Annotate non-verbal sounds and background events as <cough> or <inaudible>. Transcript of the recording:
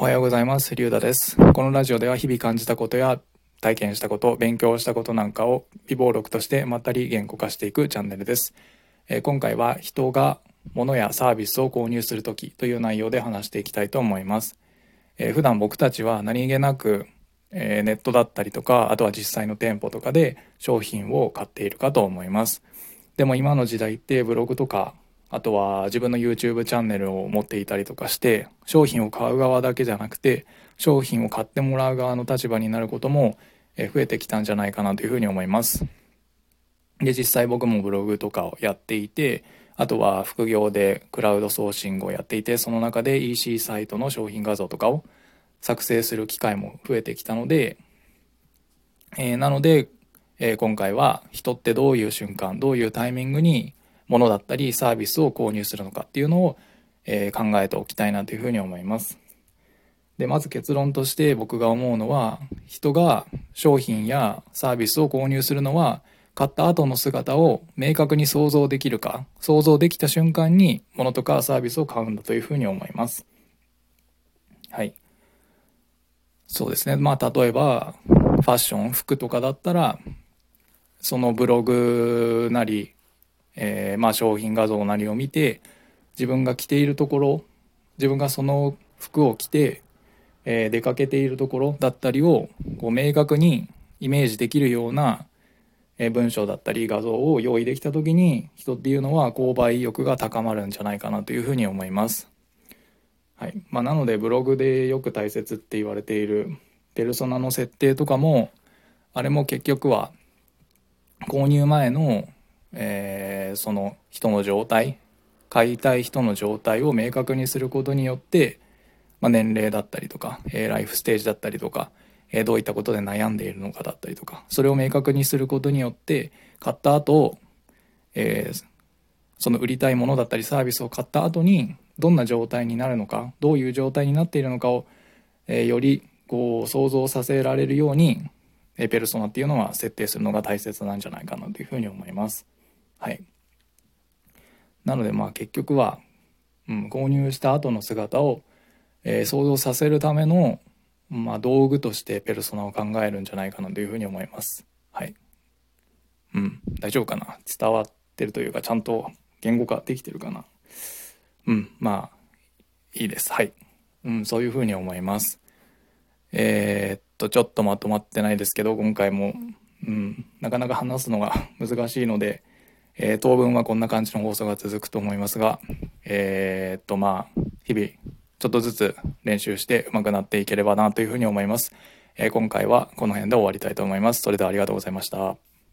おはようございます。リュウダです。このラジオでは日々感じたことや体験したこと、勉強したことなんかを微暴録としてまったり言語化していくチャンネルです。えー今回は人が物やサービスを購入するときという内容で話していきたいと思います。えー普段僕たちは何気なく、えーネットだったりとか、あとは実際の店舗とかで商品を買っているかと思います。でも今の時代ってブログとかあとは自分の YouTube チャンネルを持っていたりとかして商品を買う側だけじゃなくて商品を買ってもらう側の立場になることも増えてきたんじゃないかなというふうに思います。で実際僕もブログとかをやっていてあとは副業でクラウドソーシングをやっていてその中で EC サイトの商品画像とかを作成する機会も増えてきたので、えーなので、えー今回は人ってどういう瞬間どういうタイミングに物だったりサービスを購入するのかっていうのを、えー考えておきたいなというふうに思います。でまず結論として僕が思うのは人が商品やサービスを購入するのは買った後の姿を明確に想像できるか想像できた瞬間に物とかサービスを買うんだというふうに思います。はい。そうですね。まあ例えばファッション服とかだったらそのブログなり、えーまあ商品画像なりを見て自分が着ているところ自分がその服を着て、えー出かけているところだったりをこう明確にイメージできるような、え文章だったり画像を用意できた時に人っていうのは購買意欲が高まるんじゃないかなというふうに思います。はいまあ、なのでブログでよく大切って言われているペルソナの設定とかもあれも結局は購入前の、えーその人の状態買いたい人の状態を明確にすることによって、まあ、年齢だったりとか、えーライフステージだったりとか、えーどういったことで悩んでいるのかだったりとかそれを明確にすることによって買った後、えーその売りたいものだったりサービスを買った後にどんな状態になるのかどういう状態になっているのかを、えーよりこう想像させられるように、えペルソナっていうのは設定するのが大切なんじゃないかなというふうに思います。はい。なのでまあ結局は、うん、購入した後の姿を、えー想像させるための、まあ、道具としてペルソナを考えるんじゃないかなというふうに思います。はい。うん、大丈夫かな？伝わってるというかちゃんと言語化できてるかな？うん、まあいいです。はい。うん、そういうふうに思います。えーっと、ちょっとまとまってないですけど、今回も、うん、なかなか話すのが <laughs> 難しいので、えー当分はこんな感じの放送が続くと思いますが、えーっと、まあ、日々、ちょっとずつ練習して上手くなっていければなというふうに思います。えー今回はこの辺で終わりたいと思います。それではありがとうございました。